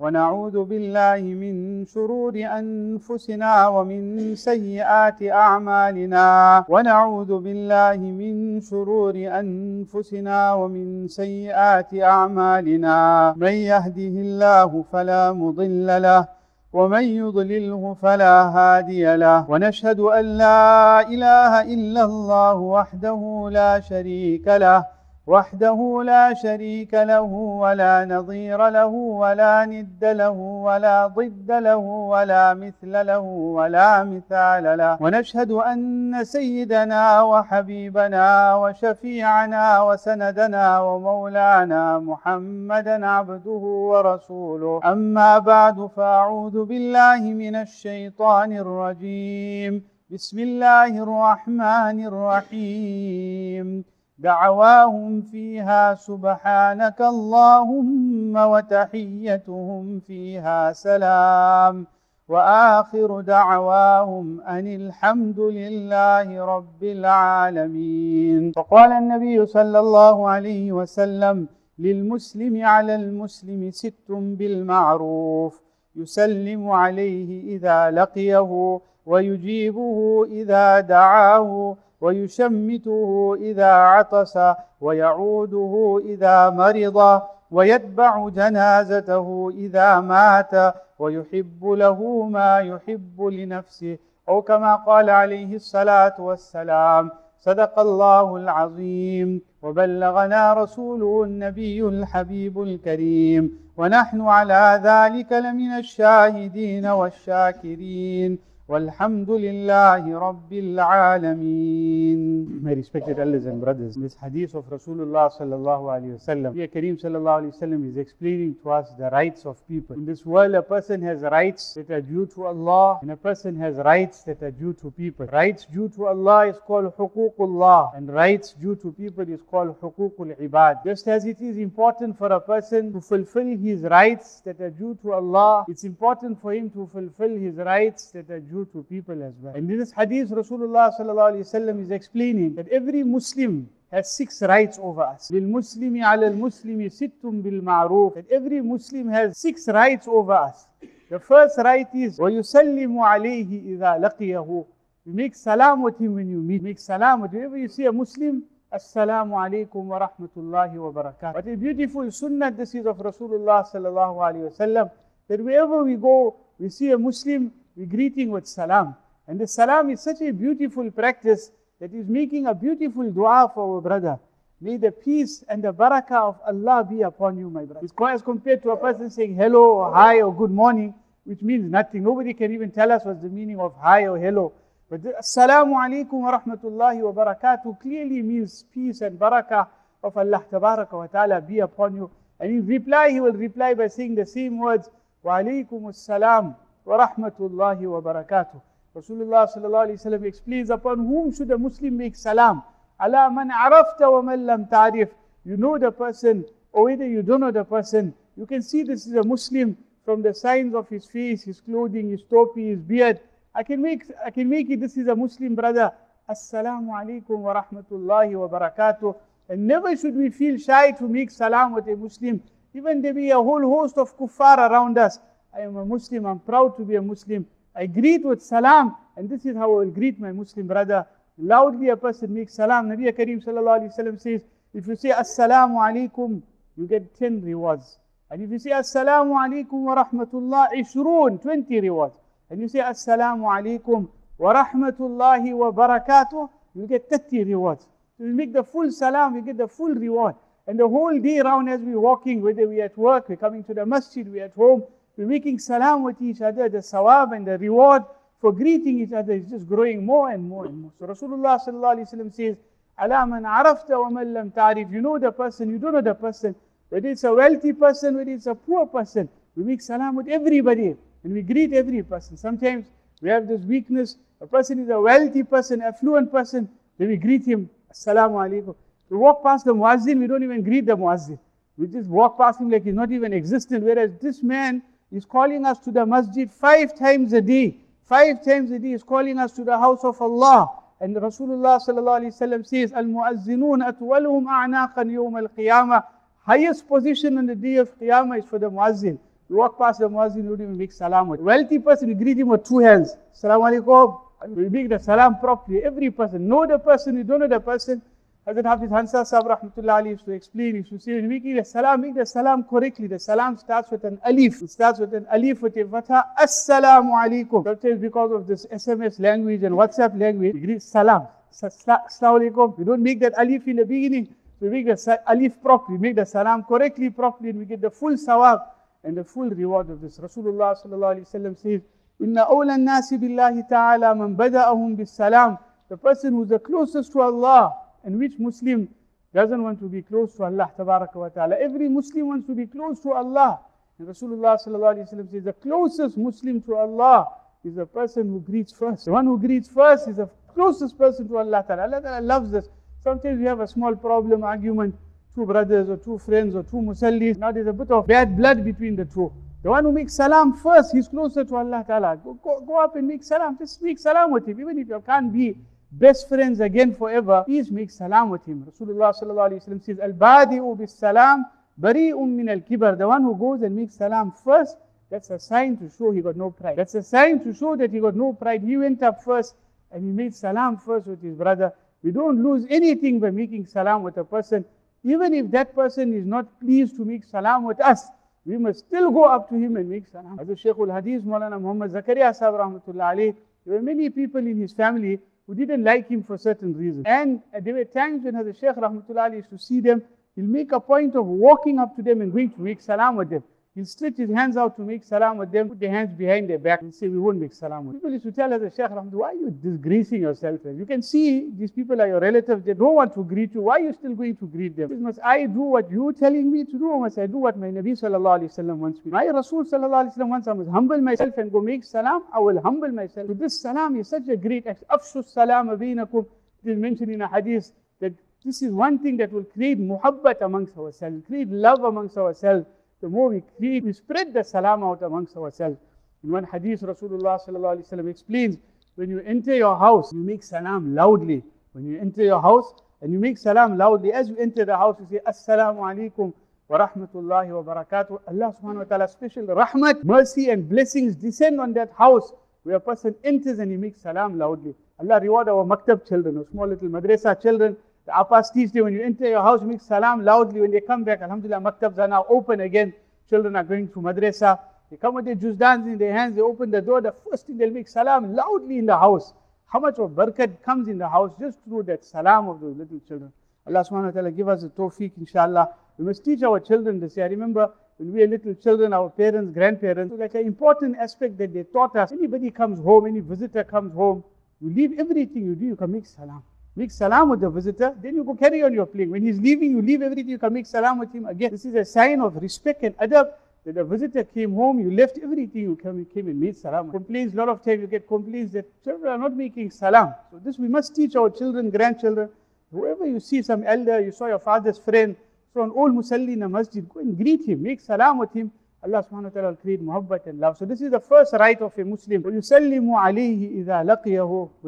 ونعوذ بالله من شرور أنفسنا ومن سيئات أعمالنا. ونعوذ بالله من شرور أنفسنا ومن سيئات أعمالنا. من يهده الله فلا مضل له ومن يضلله فلا هادي له. ونشهد أن لا إله إلا الله وحده لا شريك له. وحده لا شريك له ولا نظير له ولا ند له ولا ضد له ولا مثل له ولا مثال له. ونشهد أن سيدنا وحبيبنا وشفيعنا وسندنا ومولانا محمدا عبده ورسوله. أما بعد فأعوذ بالله من الشيطان الرجيم. بسم الله الرحمن الرحيم. دعواهم فيها سبحانك اللهم وتحيتهم فيها سلام. وآخر دعواهم أن الحمد لله رب العالمين. فقال النبي صلى الله عليه وسلم للمسلم على المسلم ست بالمعروف. يسلم عليه إذا لقيه ويجيبه إذا دعاه ويشمته إذا عطس ويعوده إذا مرض ويتبع جنازته إذا مات ويحب له ما يحب لنفسه أو كما قال عليه الصلاة والسلام صدق الله العظيم وبلغنا رسوله النبي الحبيب الكريم ونحن على ذلك لمن الشاهدين والشاكرين والحمد لله رب العالمين My respected elders and brothers, this hadith of Rasulullah sallallahu alayhi wa sallam, Nabi Kareem sallallahu alayhi wa sallam is explaining to us the rights of people. In this world, a person has rights that are due to Allah, and a person has rights that are due to people. Rights due to Allah is called huququllah, and rights due to people is called huququl ibad. Just as it is important for a person to fulfill his rights that are due to Allah, it's important for him to fulfill his rights that are due to people as well. And in this hadith, Rasulullah sallallahu alayhi wa sallam is explaining that every Muslim has six rights over us. للمسلم على المسلم ست بالمعروف. That every Muslim has six rights over us. The first right is ويسلم عليه إذا لقيه. You make salam with him when you meet. Make salam with whenever you see a Muslim. Assalamu alaikum wa rahmatullahi wa barakatuh. What a beautiful sunnah this is of Rasulullah sallallahu alayhi wa sallam. That wherever we go, we see a Muslim, we greeting with salam. And the salam is such a beautiful practice that is making a beautiful dua for our brother. May the peace and the barakah of Allah be upon you, my brother. It's quite as compared to a person saying hello or hi or good morning, which means nothing. Nobody can even tell us what's the meaning of hi or hello. But the assalamu alaikum wa rahmatullahi wa barakatuh clearly means peace and barakah of Allah wa ta'ala be upon you. And in reply, he will reply by saying the same words, wa alaikum assalam wa rahmatullahi wa barakatuh. Rasulullah sallallahu alayhi wa explains upon whom should a Muslim make salam. Ala man arafta wa man lam ta'rif. You know the person or whether you don't know the person. You can see this is a Muslim from the signs of his face, his clothing, his topi, his beard. I can make I can make it this is a Muslim brother. Assalamu alaikum wa rahmatullahi wa barakatuh. And never should we feel shy to make salam with a Muslim. Even there be a whole host of kuffar around us. I am a Muslim, I'm proud to be a Muslim. I greet with salam, and this is how I will greet my Muslim brother. Loudly a person makes salam. Nabi Kareem says, if you say assalamu alaikum, you get 10 rewards. And if you say assalamu alaikum wa rahmatullah, ishrun, 20 rewards. And you say assalamu alaikum wa rahmatullahi wa barakatuh, you get 30 rewards. So you make the full salam, you get the full reward. And the whole day round as we're walking, whether we're at work, we're coming to the masjid, we're at home, we're making salam with each other, the sawab and the reward for greeting each other is just growing more and more and more. So Rasulullah says, Ala man arafta wa lam ta'rif. You know the person, you don't know the person. Whether it's a wealthy person, whether it's a poor person, we make salam with everybody and we greet every person. Sometimes we have this weakness. A person is a wealthy person, affluent person, then we greet him, Assalamu alaikum. We walk past the muazzin, we don't even greet the muazzin. We just walk past him like he's not even existent. Whereas this man is calling us to the masjid five times a day. Five times a day is calling us to the house of Allah. And Rasulullah says, Al-mu'azzinun atwaluhum a'naqan yawm al-qiyamah. Highest position on the day of Qiyamah is for the muazzin. You walk past the muazzin, you don't even make salam. Wealthy person, you greet him with two hands. Assalamu alaikum. We make the salam properly. Every person, know the person, you don't know the person. Hazrat Hafiz Hansa Sahib Rahmatullah Ali used to explain, used to say, when we give a salam, make the salam correctly. The salam starts with an alif. It starts with an alif with a fatha. Assalamu alaikum. Sometimes because of this SMS language and WhatsApp language, we greet salam. Assalamu alaikum. We don't make that alif in the beginning. We make the alif properly. We make the salam correctly, properly, and we get the full sawab and the full reward of this. Rasulullah sallallahu wa sallam, says, "Inna awla nasi billahi ta'ala man bada'ahum bis salam." The person who's the closest to Allah and which Muslim doesn't want to be close to Allah ta'ala? Every Muslim wants to be close to Allah. And Rasulullah sallallahu says the closest Muslim to Allah is the person who greets first. The one who greets first is the closest person to Allah ta'ala. Allah ta'ala loves us. Sometimes we have a small problem, argument, two brothers or two friends or two musallis. Now there's a bit of bad blood between the two. The one who makes salam first, he's closer to Allah Ta'ala. Go, go, go up and make salam. Just make salam with him. Even if you can't be best friends again forever, please make salam with him. Rasulullah sallallahu says, Al-badi'u bis salam bari'un min al-kibar. The one who goes and makes salam first, that's a sign to show he got no pride. That's a sign to show that he got no pride. He went up first and he made salam first with his brother. We don't lose anything by making salam with a person. Even if that person is not pleased to make salam with us, we must still go up to him and make salam. As Shaykh al-Hadith, Maulana Muhammad Zakaria Sahib there were many people in his family who didn't like him for certain reasons. And there were times when Hazrat Shaykh Rahmatullah used to see them, he'll make a point of walking up to them and going to make salam with them. He'll stretch his hands out to make salam with them, put their hands behind their back and say, we won't make salam with People used to tell us, "The Shaykh why are you disgracing yourself? You can see these people are your relatives, they don't want to greet you. Why are you still going to greet them? Must I do what you're telling me to do or must I do what my Nabi sallallahu alayhi wa wants me? My Rasul sallallahu alayhi wa wants I must humble myself and go make salam. I will humble myself. So this salam is such a great act. Afshu salam abinakum. It is mentioned in a hadith that this is one thing that will create muhabbat amongst ourselves, create love amongst ourselves the more we create, we spread the salam out amongst ourselves. In one hadith, Rasulullah explains, when you enter your house, you make salam loudly. When you enter your house and you make salam loudly, as you enter the house, you say, Assalamu alaikum wa rahmatullahi wa barakatuh. Allah subhanahu wa ta'ala special rahmat, mercy and blessings descend on that house where a person enters and he makes salam loudly. Allah reward our maktab children, our small little madrasa children, the teach when you enter your house, make salam loudly. When they come back, Alhamdulillah, maktabs are now open again. Children are going to madrasa. They come with their juzdans in their hands, they open the door. The first thing they'll make salam loudly in the house. How much of barakat comes in the house just through that salam of those little children. Allah subhanahu wa ta'ala give us the tawfiq, inshallah. We must teach our children this. I remember when we were little children, our parents, grandparents, like an important aspect that they taught us. Anybody comes home, any visitor comes home, you leave everything you do, you can make salam. Make salam with the visitor, then you go carry on your plane. When he's leaving, you leave everything, you can make salam with him again. This is a sign of respect and adab that the visitor came home, you left everything, you came, came and made salam. Complaints, a lot of time you get complaints that children are not making salam. So this we must teach our children, grandchildren, whoever you see some elder, you saw your father's friend, so an old musalli in a masjid, go and greet him, make salam with him. Allah subhanahu wa ta'ala will create muhabbat and love. So this is the first right of a Muslim. When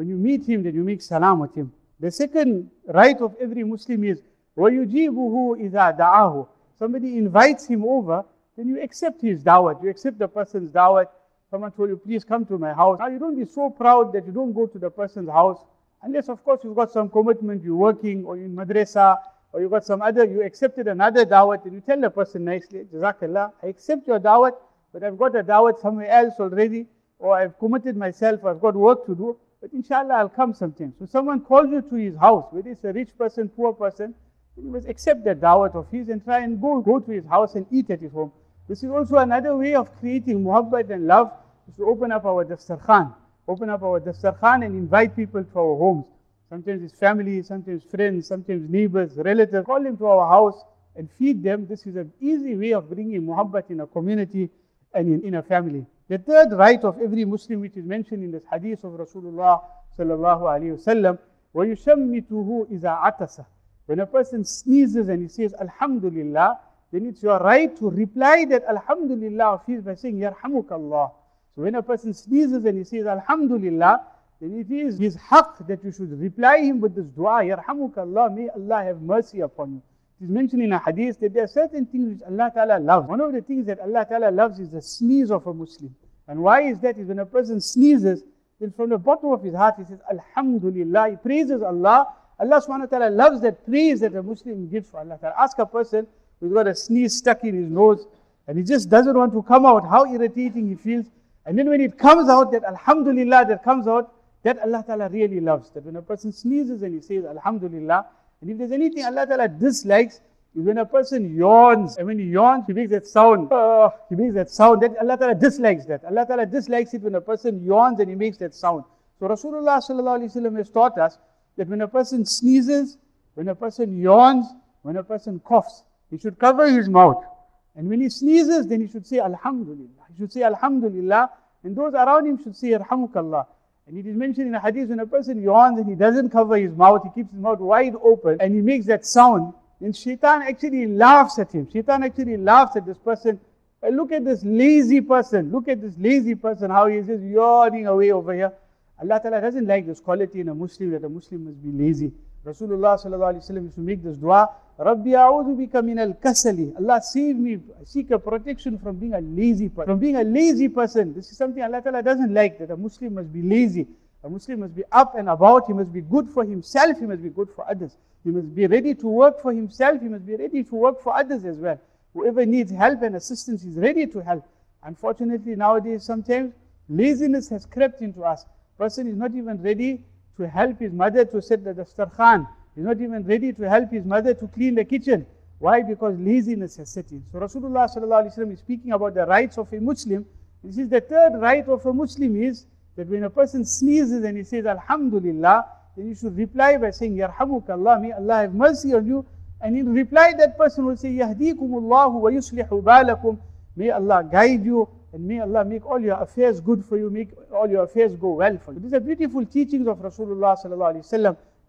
you meet him, then you make salam with him. The second right of every Muslim is وَيُجِيبُهُ إِذَا دَعَاهُ Somebody invites him over, then you accept his dawat. You accept the person's dawat. Someone told you, please come to my house. Now you don't be so proud that you don't go to the person's house. Unless, of course, you've got some commitment, you're working, or you're in madrasa, or you got some other, you accepted another dawat, and you tell the person nicely, Jazakallah, I accept your dawat, but I've got a dawat somewhere else already, or I've committed myself, I've got work to do. But inshallah, I'll come sometime. So someone calls you to his house, whether it's a rich person, poor person, you must accept that dawat of his and try and go, go to his house and eat at his home. This is also another way of creating muhabbat and love, is to open up our dastarkhan. Open up our dastarkhan and invite people to our homes. Sometimes it's family, sometimes friends, sometimes neighbors, relatives. Call them to our house and feed them. This is an easy way of bringing muhabbat in a community and in, in a family. The third right of every Muslim, which is mentioned in this hadith of Rasulullah sallallahu alayhi wasallam, وَيُشَمِّتُهُ إِذَا عَتَسَ When a person sneezes and he says, Alhamdulillah, then it's your right to reply that Alhamdulillah of his by saying, Yarhamukallah. So when a person sneezes and he says, Alhamdulillah, then it is his haqq that you should reply him with this dua, Yarhamukallah, may Allah have mercy upon you. It is mentioned in a hadith that there are certain things which Allah Ta'ala loves. One of the things that Allah Ta'ala loves is the sneeze of a Muslim. And why is that? Is when a person sneezes, then from the bottom of his heart he says, Alhamdulillah, he praises Allah. Allah subhanahu wa ta'ala loves that praise that a Muslim gives for Allah Ta'ala. Ask a person who's got a sneeze stuck in his nose and he just doesn't want to come out, how irritating he feels. And then when it comes out, that Alhamdulillah that comes out, that Allah Ta'ala really loves. That when a person sneezes and he says Alhamdulillah, and if there's anything Allah Ta'ala dislikes, is when a person yawns, and when he yawns, he makes that sound. Uh, he makes that sound. That Allah Ta'ala dislikes that. Allah Ta'ala dislikes it when a person yawns and he makes that sound. So Rasulullah has taught us that when a person sneezes, when a person yawns, when a person coughs, he should cover his mouth. And when he sneezes, then he should say Alhamdulillah. He should say Alhamdulillah. And those around him should say Yarhamukallah. And it is mentioned in a hadith when a person yawns and he doesn't cover his mouth, he keeps his mouth wide open and he makes that sound, then shaitan actually laughs at him. Shaitan actually laughs at this person. Uh, look at this lazy person. Look at this lazy person, how he is just yawning away over here. Allah Ta'ala doesn't like this quality in a Muslim that a Muslim must be lazy. Rasulullah sallallahu used to make this dua, Rabbi a'udhu bika min al-kasali. Allah save me, seek a protection from being a lazy person. From being a lazy person. This is something Allah Ta'ala doesn't like, that a Muslim must be lazy. A Muslim must be up and about, he must be good for himself, he must be good for others. He must be ready to work for himself, he must be ready to work for others as well. Whoever needs help and assistance is ready to help. Unfortunately, nowadays, sometimes laziness has crept into us. Person is not even ready to help his mother to set the dastarkhan. He's not even ready to help his mother to clean the kitchen. Why? Because laziness has set in. So Rasulullah is speaking about the rights of a Muslim. This is the third right of a Muslim is that when a person sneezes and he says Alhamdulillah, then you should reply by saying Yarhamukallah, may Allah have mercy on you. And in reply, that person will say Yahdikumullahu wa yuslihu balakum. May Allah guide you and may Allah make all your affairs good for you, make all your affairs go well for you. These are beautiful teachings of Rasulullah.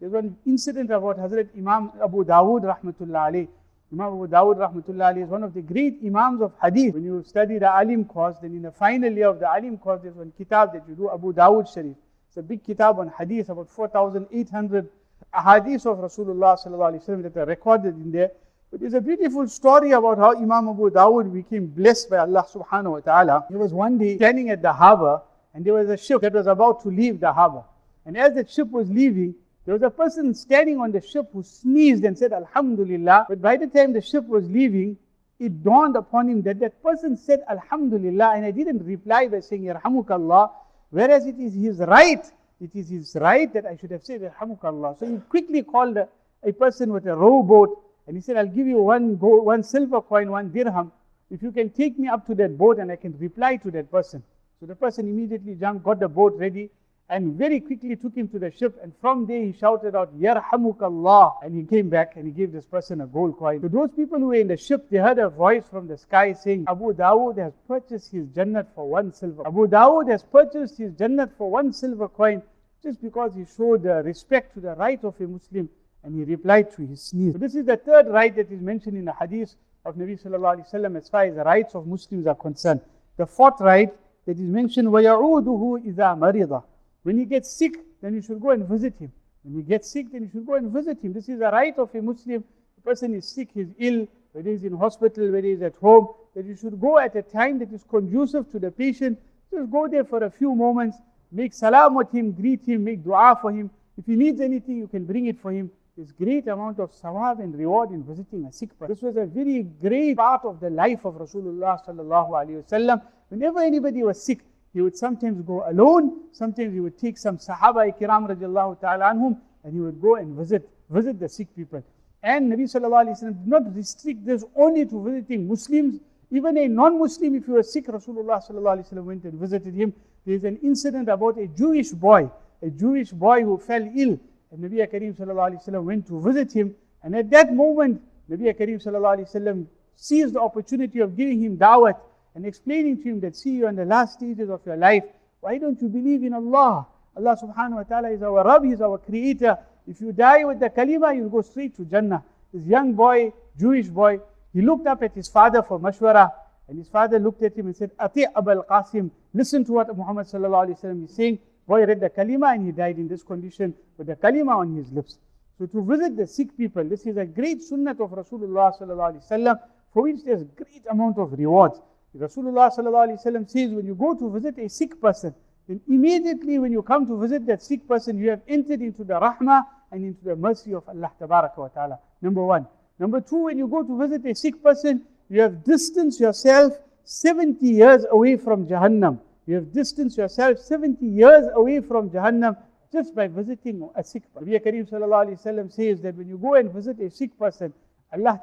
There's one incident about Hazrat Imam Abu Dawood rahmatullah alayhi. Imam Abu Dawud rahmatullah alayhi is one of the great Imams of Hadith. When you study the Alim course, then in the final year of the Alim course, there's one kitab that you do, Abu Dawud Sharif. It's a big kitab on Hadith, about 4,800 ahadith of Rasulullah sallallahu that are recorded in there. But there's a beautiful story about how Imam Abu Dawud became blessed by Allah subhanahu wa ta'ala. He was one day standing at the harbor and there was a ship that was about to leave the harbor. And as that ship was leaving, there was a person standing on the ship who sneezed and said, Alhamdulillah. But by the time the ship was leaving, it dawned upon him that that person said, Alhamdulillah, and I didn't reply by saying, Yarhamukallah, whereas it is his right, it is his right that I should have said, Yarhamukallah. So he quickly called a, a person with a rowboat and he said, I'll give you one gold, one silver coin, one dirham, if you can take me up to that boat and I can reply to that person. So the person immediately jumped, got the boat ready, and very quickly took him to the ship. And from there he shouted out, Yarhamukallah. And he came back and he gave this person a gold coin. So those people who were in the ship, they heard a voice from the sky saying, Abu Dawood has purchased his Jannat for one silver. Abu Dawood has purchased his Jannat for one silver coin just because he showed uh, respect to the right of a Muslim and he replied to his sneeze. So this is the third right that is mentioned in the hadith of Nabi sallallahu alaihi wasallam as far as the rights of Muslims are concerned. The fourth right that is mentioned, وَيَعُودُهُ إِذَا مَرِضَ when he gets sick, then you should go and visit him. When he gets sick, then you should go and visit him. This is a right of a Muslim. The person is sick, he's ill, whether he's in hospital, whether he's at home, that you should go at a time that is conducive to the patient. Just go there for a few moments, make salam with him, greet him, make dua for him. If he needs anything, you can bring it for him this great amount of sawab and reward in visiting a sick person. This was a very great part of the life of Rasulullah. Whenever anybody was sick, he would sometimes go alone, sometimes he would take some Sahaba kiram radiallahu ta'ala anhum, and he would go and visit, visit the sick people. And Nabi sallallahu did not restrict this only to visiting Muslims. Even a non-Muslim, if he was sick, Rasulullah sallallahu wasallam went and visited him. There is an incident about a Jewish boy, a Jewish boy who fell ill and Nabi Kareem sallallahu went to visit him. And at that moment, Nabi Kareem sallallahu alayhi seized the opportunity of giving him da'wat and explaining to him that, see, you in the last stages of your life. Why don't you believe in Allah? Allah subhanahu wa ta'ala is our Rabb, He is our Creator. If you die with the kalima, you'll go straight to Jannah. This young boy, Jewish boy, he looked up at his father for mashwara. And his father looked at him and said, Ati Abul Qasim, listen to what Muhammad sallallahu alayhi wa is saying. Boy read the kalima and he died in this condition with the kalima on his lips. So to visit the sick people, this is a great sunnah of Rasulullah sallallahu alayhi wa for which there's great amount of rewards. Rasulullah ﷺ says, when you go to visit a sick person, then immediately when you come to visit that sick person, you have entered into the rahmah and into the mercy of Allah ta'ala. Number one. Number two, when you go to visit a sick person, you have distanced yourself 70 years away from Jahannam. You have distanced yourself 70 years away from Jahannam just by visiting a sick person. Nabi Kareem sallallahu says that when you go and visit a sick person, Allah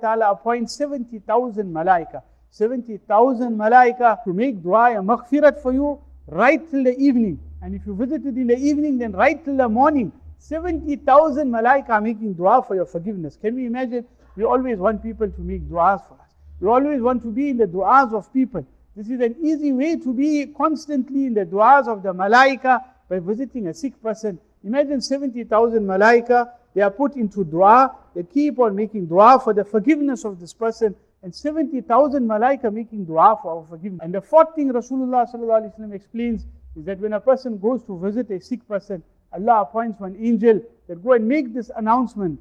ta'ala appoints 70,000 malaika. 70,000 malaika to make dua and maghfirat for you right till the evening. And if you visited in the evening, then right till the morning. 70,000 malaika making dua for your forgiveness. Can we imagine? We always want people to make duas for us. We always want to be in the duas of people. This is an easy way to be constantly in the duas of the malaika by visiting a sick person. Imagine 70,000 malaika, they are put into dua, they keep on making dua for the forgiveness of this person and 70,000 malaika making dua for forgiveness. And the fourth thing Rasulullah explains is that when a person goes to visit a sick person, Allah appoints one angel that go and make this announcement.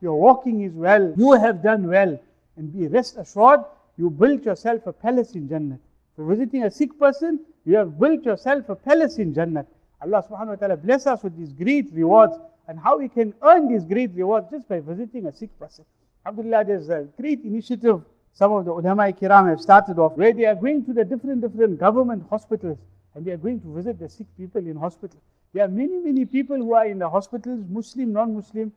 Your walking is well. You have done well. And be rest assured, you built yourself a palace in Jannah. For visiting a sick person, you have built yourself a palace in Jannah. Allah subhanahu wa ta'ala bless us with these great rewards and how we can earn these great rewards just by visiting a sick person. Alhamdulillah, there's a great initiative some of the ulama kiram have started off where they are going to the different different government hospitals and they are going to visit the sick people in hospital. There are many, many people who are in the hospitals, Muslim, non-Muslim,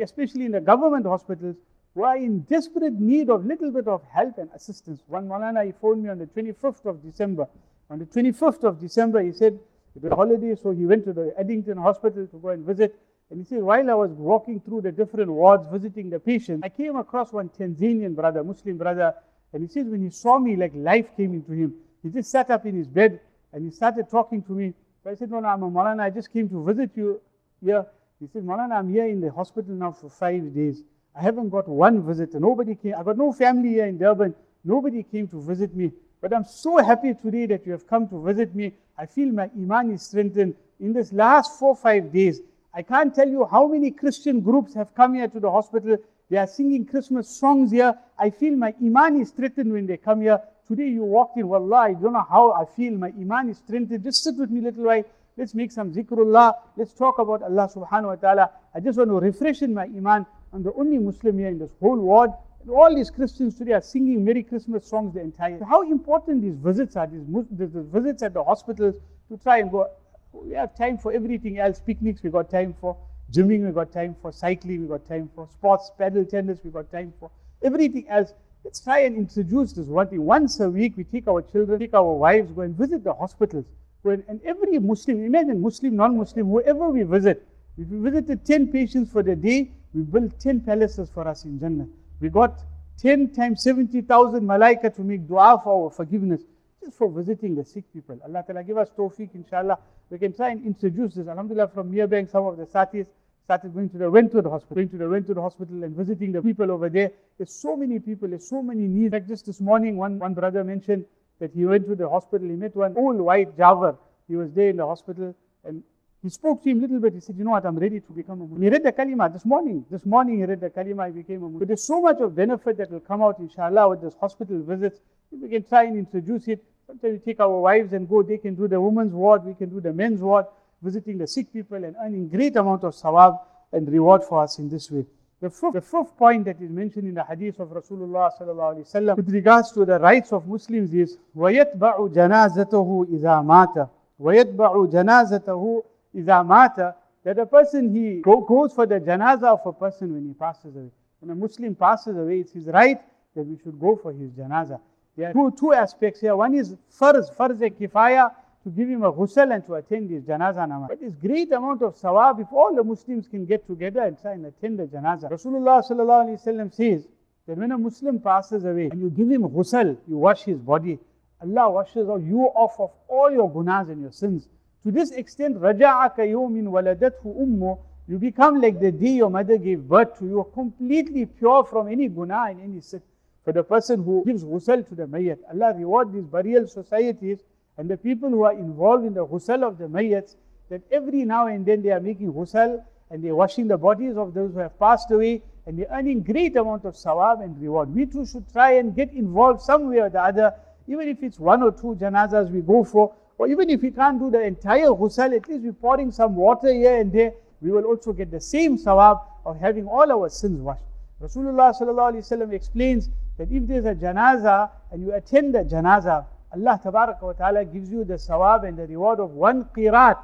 especially in the government hospitals, who are in desperate need of little bit of help and assistance. One Malana, he phoned me on the 25th of December. On the 25th of December, he said it was holiday, so he went to the Addington Hospital to go and visit. And he said, while I was walking through the different wards visiting the patients, I came across one Tanzanian brother, Muslim brother, and he says when he saw me, like life came into him. He just sat up in his bed and he started talking to me. So I said, no, no, I'm a Malana, I just came to visit you here. He said, Malana, I'm here in the hospital now for five days. I haven't got one visitor. Nobody came. I got no family here in Durban. Nobody came to visit me. But I'm so happy today that you have come to visit me. I feel my iman is strengthened. In this last four, five days, I can't tell you how many Christian groups have come here to the hospital. They are singing Christmas songs here. I feel my iman is strengthened when they come here. Today you walked in, wallah, I don't know how I feel. My iman is strengthened. Just sit with me a little while. Let's make some zikrullah. Let's talk about Allah subhanahu wa ta'ala. I just want to refresh in my iman. I'm the only Muslim here in this whole world. All these Christians today are singing Merry Christmas songs the entire. How important these visits are, these, these visits at the hospitals to try and go we have time for everything else. Picnics, we got time for. Gymming, we got time for. Cycling, we got time for. Sports, paddle tennis, we got time for. Everything else. Let's try and introduce this one thing. Once a week, we take our children, take our wives, go and visit the hospitals. When, and every Muslim, imagine Muslim, non-Muslim, whoever we visit, if we visited 10 patients for the day, we built 10 palaces for us in Jannah. We got 10 times 70,000 malaika to make dua for our forgiveness just for visiting the sick people. Allah Ta'ala give us tawfiq, inshallah. We can try and introduce this. Alhamdulillah, from Merebank, some of the satis started going to the Wentworth Hospital, going to the Wentworth Hospital and visiting the people over there. There's so many people, there's so many needs. Like just this morning, one, one brother mentioned that he went to the hospital, he met one old white Javar. He was there in the hospital and he spoke to him a little bit. He said, You know what? I'm ready to become a Muslim. He read the kalima this morning. This morning he read the kalima. He became a Muslim. But there's so much of benefit that will come out, inshallah, with this hospital visits. We can try and introduce it. Sometimes we take our wives and go, they can do the women's ward, we can do the men's ward, visiting the sick people and earning great amount of sawab and reward for us in this way. The fifth, the fifth point that is mentioned in the hadith of Rasulullah sallallahu with regards to the rights of Muslims is وَيَتْبَعُ جَنَازَتَهُ إِذَا مَاتَ وَيَتْبَعُ جَنَازَتَهُ إِذَا مَاتَ That a person, he goes for the janazah of a person when he passes away. When a Muslim passes away, it's his right that we should go for his janazah. There are two, two aspects here. One is farz, farz kifaya, to give him a ghusl and to attend his janazah namaz. But this great amount of sawab if all the Muslims can get together and try and attend the janazah. Rasulullah sallallahu alaihi wasallam says that when a Muslim passes away and you give him ghusl, you wash his body, Allah washes you off of all your gunas and your sins. To this extent, رَجَعَكَ يَوْمٍ وَلَدَتْهُ أُمُّ You become like the day your mother gave birth to you, completely pure from any guna and any sin. For the person who gives ghusl to the mayyat, Allah reward these burial societies and the people who are involved in the ghusl of the mayyats, that every now and then they are making ghusl and they're washing the bodies of those who have passed away and they're earning great amount of sawab and reward. We too should try and get involved some way or the other, even if it's one or two janazas we go for, or even if we can't do the entire ghusl, at least we're pouring some water here and there, we will also get the same sawab of having all our sins washed. Rasulullah explains that if there's a janaza and you attend the janaza, Allah wa ta'ala gives you the sawab and the reward of one qirat.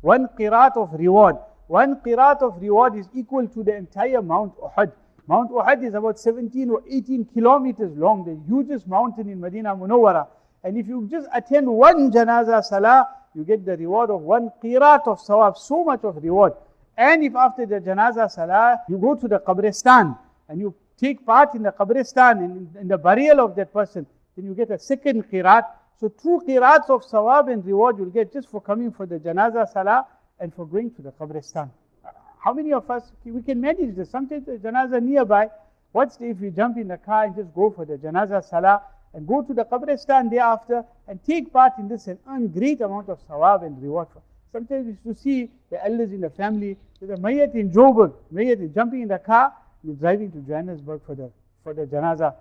One qirat of reward. One qirat of reward is equal to the entire Mount Uhud. Mount Uhud is about 17 or 18 kilometers long, the hugest mountain in Medina Munawwara. And if you just attend one janaza salah, you get the reward of one qirat of sawab, so much of reward. And if after the janaza salah, you go to the qabristan and you take part in the qabristan, in, in the burial of that person, then you get a second qirat. So two qirats of sawab and reward you'll get just for coming for the janaza salah and for going to the qabristan. How many of us, we can manage this. Sometimes the janaza nearby. What's if we jump in the car and just go for the janaza salah and go to the qabristan thereafter and take part in this and earn great amount of sawab and reward. Sometimes we used to see the elders in the family, there's a mayat in Joburg, mayat jumping in the car, he's driving to Johannesburg for the, for the janaza.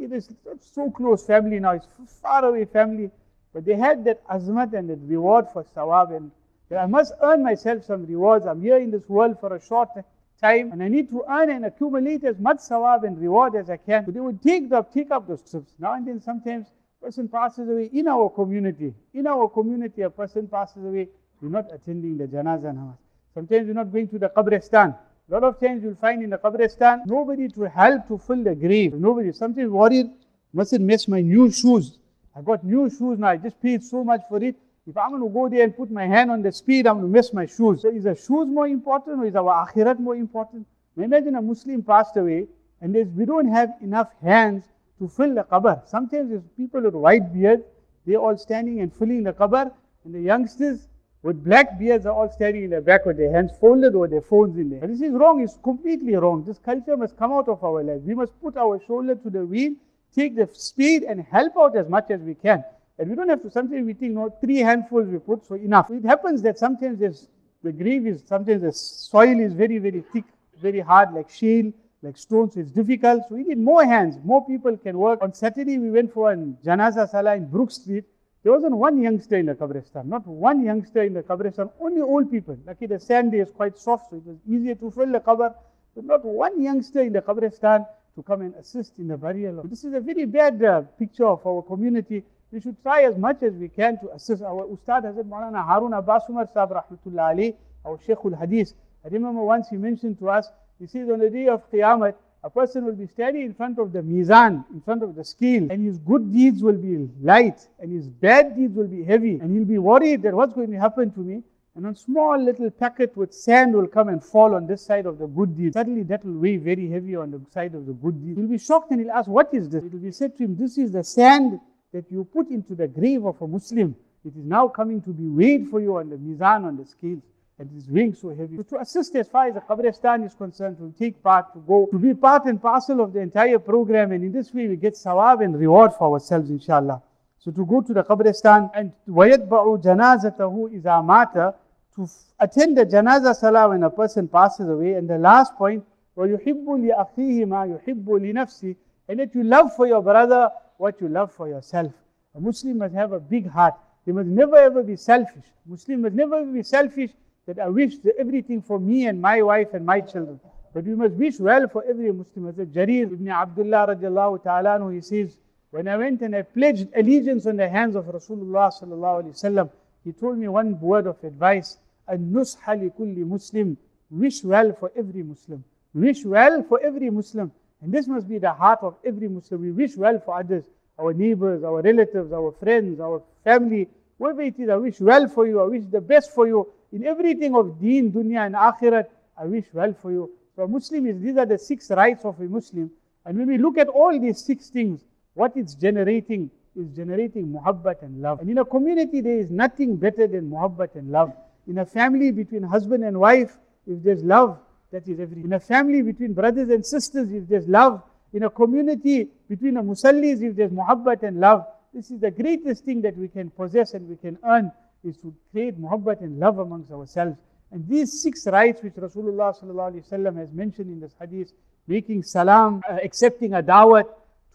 It is so close family now, it's far away family. But they had that azmat and that reward for sawab and that I must earn myself some rewards. I'm here in this world for a short time and I need to earn and accumulate as much sawab and reward as I can. So they would take, the, take up those trips. Now and then sometimes a person passes away in our community. In our community a person passes away, we're not attending the janazah namaz. Sometimes we're not going to the qabristan. A lot of times you'll find in the qabristan, nobody to help to fill the grave. Nobody. Sometimes worried, mustn't miss my new shoes. I got new shoes now, I just paid so much for it. If I'm going to go there and put my hand on the speed, I'm going to miss my shoes. So is the shoes more important or is our akhirat more important? Imagine a Muslim passed away and we don't have enough hands to fill the qabr. Sometimes there's people with white beards, they're all standing and filling the qabr, and the youngsters with black beards are all standing in the back with their hands folded or their phones in there. But this is wrong, it's completely wrong. This culture must come out of our lives. We must put our shoulder to the wheel, take the speed and help out as much as we can. And we don't have to, sometimes we think, no, three handfuls we put, so enough. It happens that sometimes there's, the grave is, sometimes the soil is very, very thick, very hard, like shale, like stone, so it's difficult. So we need more hands, more people can work. On Saturday, we went for a Janaza Salah in Brook Street. There wasn't one youngster in the Qabristan, not one youngster in the Qabristan, only old people. Lucky the sand is quite soft, so it was easier to fill the cover. But not one youngster in the Qabristan to come and assist in the burial. This is a very bad uh, picture of our community. We should try as much as we can to assist our Ustad Hazrat Maulana Harun Abbas Umar Sahib Rahmatullah Ali, our Shaykh al Hadith. I remember once he mentioned to us, he says on the day of Qiyamah, a person will be standing in front of the mizan, in front of the scale, and his good deeds will be light, and his bad deeds will be heavy, and he'll be worried that what's going to happen to me. And a small little packet with sand will come and fall on this side of the good deed. Suddenly that will weigh very heavy on the side of the good deed. He'll be shocked and he'll ask, What is this? It will be said to him, This is the sand that you put into the grave of a Muslim. It is now coming to be weighed for you on the mizan, on the scales and it is weighing so heavy. So to assist as far as the Qabristan is concerned, to take part, to go, to be part and parcel of the entire program, and in this way we get sawab and reward for ourselves, inshallah. So to go to the Qabristan and وَيَتْبَعُ جَنَازَتَهُ إِذَا مَاتَ To attend the janaza salah when a person passes away. And the last point, وَيُحِبُّ لِأَخِيهِ مَا يُحِبُّ لِنَفْسِهِ And that you love for your brother what you love for yourself. A Muslim must have a big heart. He must never ever be selfish. Muslim must never be selfish that I wish everything for me and my wife and my children. But we must wish well for every Muslim. As Jarir ibn Abdullah radiallahu ta'ala, he says, when I went and I pledged allegiance on the hands of Rasulullah sallallahu alaihi wasallam, he told me one word of advice: "An-nusha li kulli Muslim." Wish well for every Muslim. Wish well for every Muslim. And this must be the heart of every Muslim. We wish well for others, our neighbors, our relatives, our friends, our family, whoever it is, I wish well for you, I wish the best for you. In everything of deen, dunya and akhirat, I wish well for you. So Muslim is, these are the six rights of a Muslim. And when we look at all these six things, what it's generating is generating muhabbat and love. And in a community, there is nothing better than muhabbat and love. In a family between husband and wife, if there's love, that is everything. In a family between brothers and sisters, if there's love, in a community between the musallis, if there's muhabbat and love, this is the greatest thing that we can possess and we can earn is to create muhabbat and love amongst ourselves. And these six rights which Rasulullah has mentioned in this hadith, making salam, uh, accepting a dawat,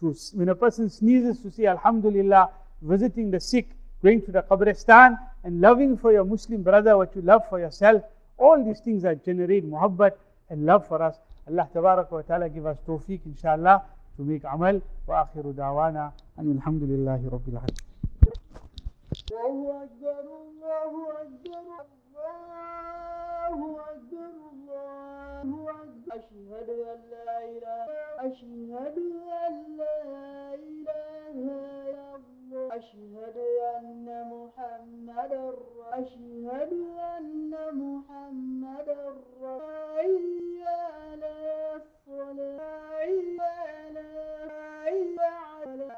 to, when a person sneezes to say Alhamdulillah, visiting the sick, going to the qabristan, and loving for your Muslim brother what you love for yourself, all these things are generate muhabbat and love for us. Allah Tabarak wa Ta'ala give us tawfiq inshallah to make amal. Wa akhiru da'wana and alhamdulillahi rabbil alamin. الله أكبر الله أكبر الله أكبر الله أكبر أشهد أن لا إله أشهد أن لا إله أشهد أن محمدا أشهد أن محمدا حي على الصلاة على على على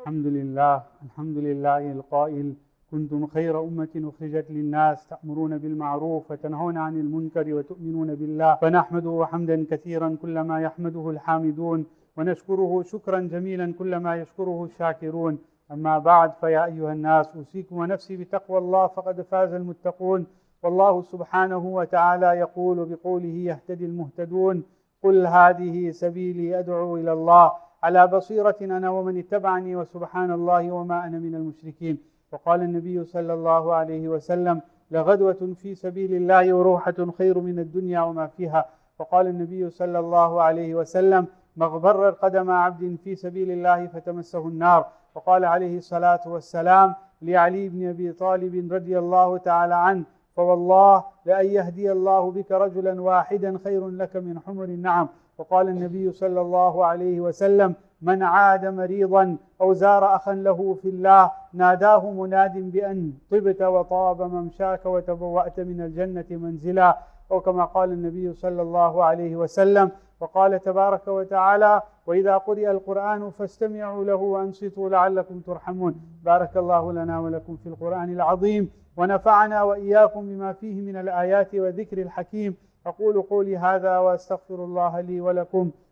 الحمد لله الحمد لله القائل. كنتم خير أمة أخرجت للناس تأمرون بالمعروف وتنهون عن المنكر وتؤمنون بالله. فنحمده حمدا كثيرا كلما يحمده الحامدون ونشكره شكرا جميلا كلما يشكره الشاكرون. أما بعد فيا أيها الناس أوصيكم ونفسي بتقوى الله فقد فاز المتقون. والله سبحانه وتعالى يقول بقوله يهتدي المهتدون قل هذه سبيلي أدعو إلى الله على بصيرة أنا ومن اتبعني وسبحان الله وما أنا من المشركين. وقال النبي صلى الله عليه وسلم لغدوة في سبيل الله وروحة خير من الدنيا وما فيها. وقال النبي صلى الله عليه وسلم مغبر قدم عبد في سبيل الله فتمسه النار وقال عليه الصلاة والسلام لعلي بن أبي طالب رضي الله تعالى عنه فوالله لأن يهدي الله بك رجلا واحدا خير لك من حمر النعم وقال النبي صلى الله عليه وسلم من عاد مريضا أو زار أخا له في الله ناداه مناد بأن طبت وطاب ممشاك وتبوأت من الجنة منزلا. أو كما قال النبي صلى الله عليه وسلم وقال تبارك وتعالى وإذا قرئ القرآن فاستمعوا له وأنصتوا لعلكم ترحمون. بارك الله لنا ولكم في القرآن العظيم ونفعنا وإياكم بما فيه من الآيات والذكر الحكيم. أقول قولي هذا وأستغفر الله لي ولكم.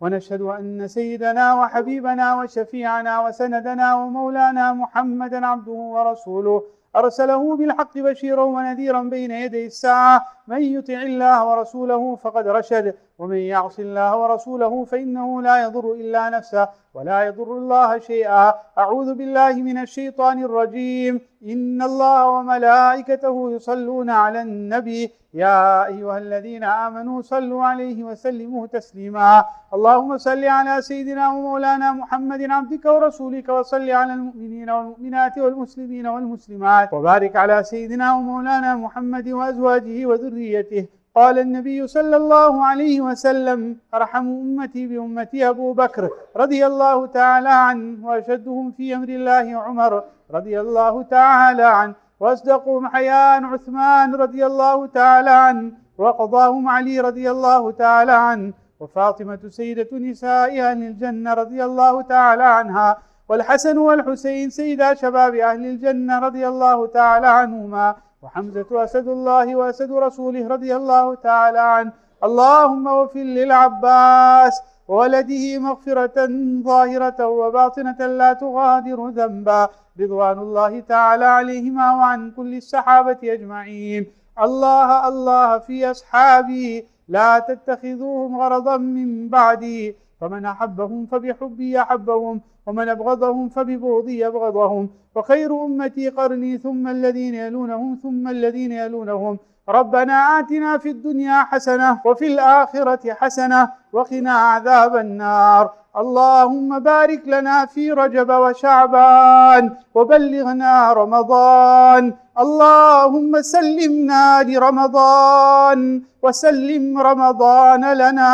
ونشهد أن سيدنا وحبيبنا وشفيعنا وسندنا ومولانا محمدا عبده ورسوله. أرسله بالحق بشيرا ونذيرا بين يدي الساعة. من يطع الله ورسوله فقد رشد. ومن يعص الله ورسوله فإنه لا يضر إلا نفسه ولا يضر الله شيئا. أعوذ بالله من الشيطان الرجيم. إن الله وملائكته يصلون على النبي. يا أيها الذين آمنوا صلوا عليه وسلموا تسليما. اللهم صل على سيدنا ومولانا محمد عبدك ورسولك وصل على المؤمنين والمؤمنات والمسلمين والمسلمات. وبارك على سيدنا ومولانا محمد وأزواجه وذريته. قال النبي صلى الله عليه وسلم أرحم أمتي بأمتي أبو بكر رضي الله تعالى عنه وأشدهم في أمر الله عمر رضي الله تعالى عنه واصدقهم حياء عثمان رضي الله تعالى عنه وقضاهم علي رضي الله تعالى عنه وفاطمة سيدة نساء أهل الجنة رضي الله تعالى عنها والحسن والحسين سيدا شباب أهل الجنة رضي الله تعالى عنهما وحمزة أسد الله وأسد رسوله رضي الله تعالى عنه. اللهم اغفر للعباس وولده مغفرة ظاهرة وباطنة لا تغادر ذنبا. رضوان الله تعالى عليهما وعن كل الصحابة أجمعين. الله الله في أصحابي. لا تتخذوهم غرضا من بعدي. فمن أحبهم فبحبي أحبهم ومن أبغضهم فببغضي أبغضهم. وخير أمتي قرني ثم الذين يلونهم ثم الذين يلونهم. ربنا آتنا في الدنيا حسنة وفي الآخرة حسنة وقنا عذاب النار. اللهم بارك لنا في رجب وشعبان وبلغنا رمضان. اللهم سلمنا لرمضان وسلم رمضان لنا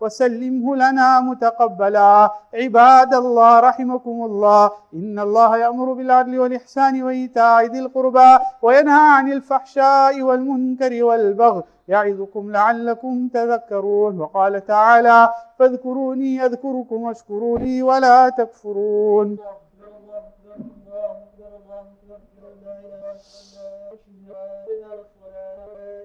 وسلمه لنا متقبلا. عباد الله رحمكم الله. إن الله يأمر بالعدل والإحسان وإيتاء ذي القربى وينهى عن الفحشاء والمنكر والبغي. يعظكم لعلكم تذكرون. وقال تعالى فاذكروني أذكركم واشكروا لي ولا تكفرون.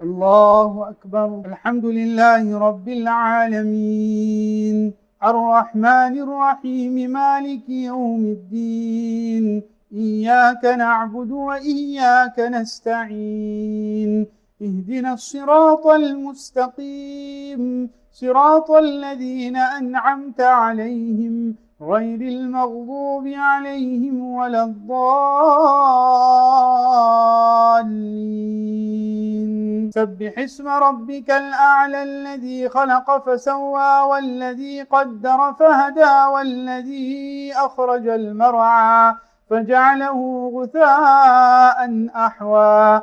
الله أكبر. الحمد لله رب العالمين. الرحمن الرحيم مالك يوم الدين. إياك نعبد وإياك نستعين. اهدنا الصراط المستقيم صراط الذين أنعمت عليهم غير المغضوب عليهم ولا الضالين. سبح اسم ربك الأعلى الذي خلق فسوى والذي قدر فهدى والذي أخرج المرعى فجعله غثاء أحوى.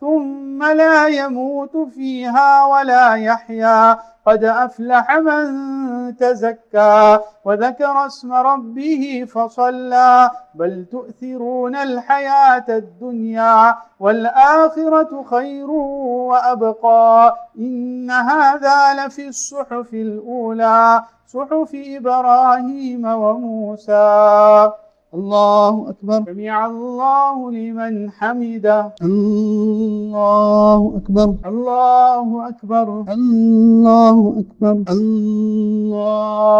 ثم لا يموت فيها ولا يحيا. قد أفلح من تزكى وذكر اسم ربه فصلى. بل تؤثرون الحياة الدنيا والآخرة خير وأبقى. إن هذا لفي الصحف الأولى صحف إبراهيم وموسى. الله أكبر. سمع الله لمن حمده. الله أكبر. الله أكبر. الله أكبر. الله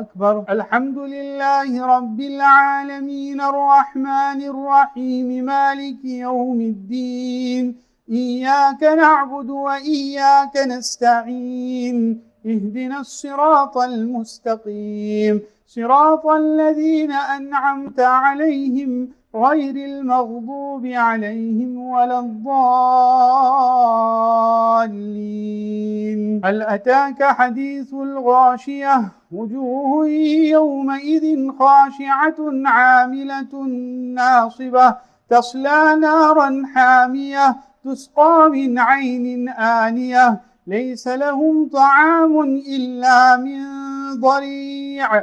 أكبر. الحمد لله رب العالمين. الرحمن الرحيم. مالك يوم الدين. إياك نعبد وإياك نستعين. اهدنا الصراط المستقيم. صراط الذين أنعمت عليهم غير المغضوب عليهم ولا الضالين. هل أتاك حديث الغاشية؟ وجوه يومئذ خاشعة عاملة ناصبة تصلى نارا حامية تسقى من عين آنية. ليس لهم طعام إلا من ضريع.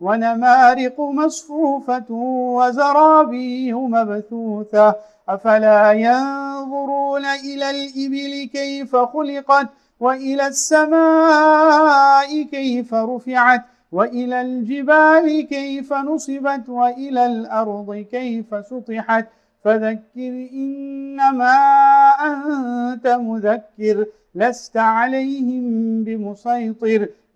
ونمارق مصفوفة وزرابي مبثوثة. أفلا ينظرون إلى الإبل كيف خلقت وإلى السماء كيف رفعت وإلى الجبال كيف نصبت وإلى الأرض كيف سطحت. فذكر إنما أنت مذكر لست عليهم بمسيطر.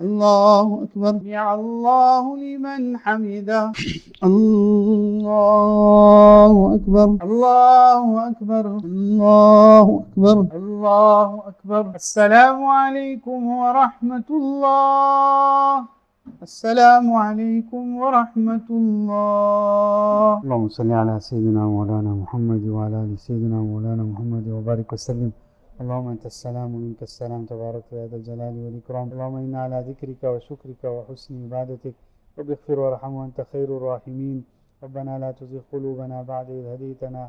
الله أكبر. يا الله لمن حمده. الله أكبر. الله أكبر. الله أكبر. الله أكبر. السلام عليكم ورحمة الله. السلام عليكم ورحمة الله. اللهم صل على سيدنا مولانا محمد وعلى آل سيدنا مولانا محمد وبارك وسلم. اللهم أنت السلام ومنك السلام تبارك يا ذا الجلال والإكرام. اللهم إنا على ذكرك وشكرك وحسن عبادتك. رب اغفر وارحم وأنت خير الراحمين. ربنا لا تزغ قلوبنا بعد إذ هديتنا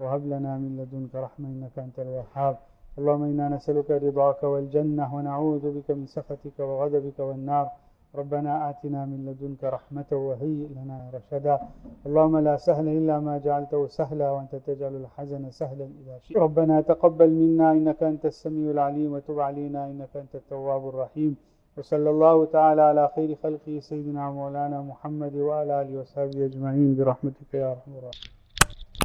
وهب لنا من لدنك رحمة إنك أنت الوهاب. اللهم إنا نسألك رضاك والجنة ونعوذ بك من سخطك وغضبك والنار. ربنا آتنا من لدنك رحمة وهيئ لنا رشدا. اللهم لا سهل إلا ما جعلته سهلا وأنت تجعل الحزن سهلا إذا شئت. ربنا تقبل منا إنك أنت السميع العليم وتب علينا إنك أنت التواب الرحيم. وصلى الله تعالى على خير خلقه سيدنا مولانا محمد وعلى آله وصحبه أجمعين. برحمتك يا أرحم الراحمين.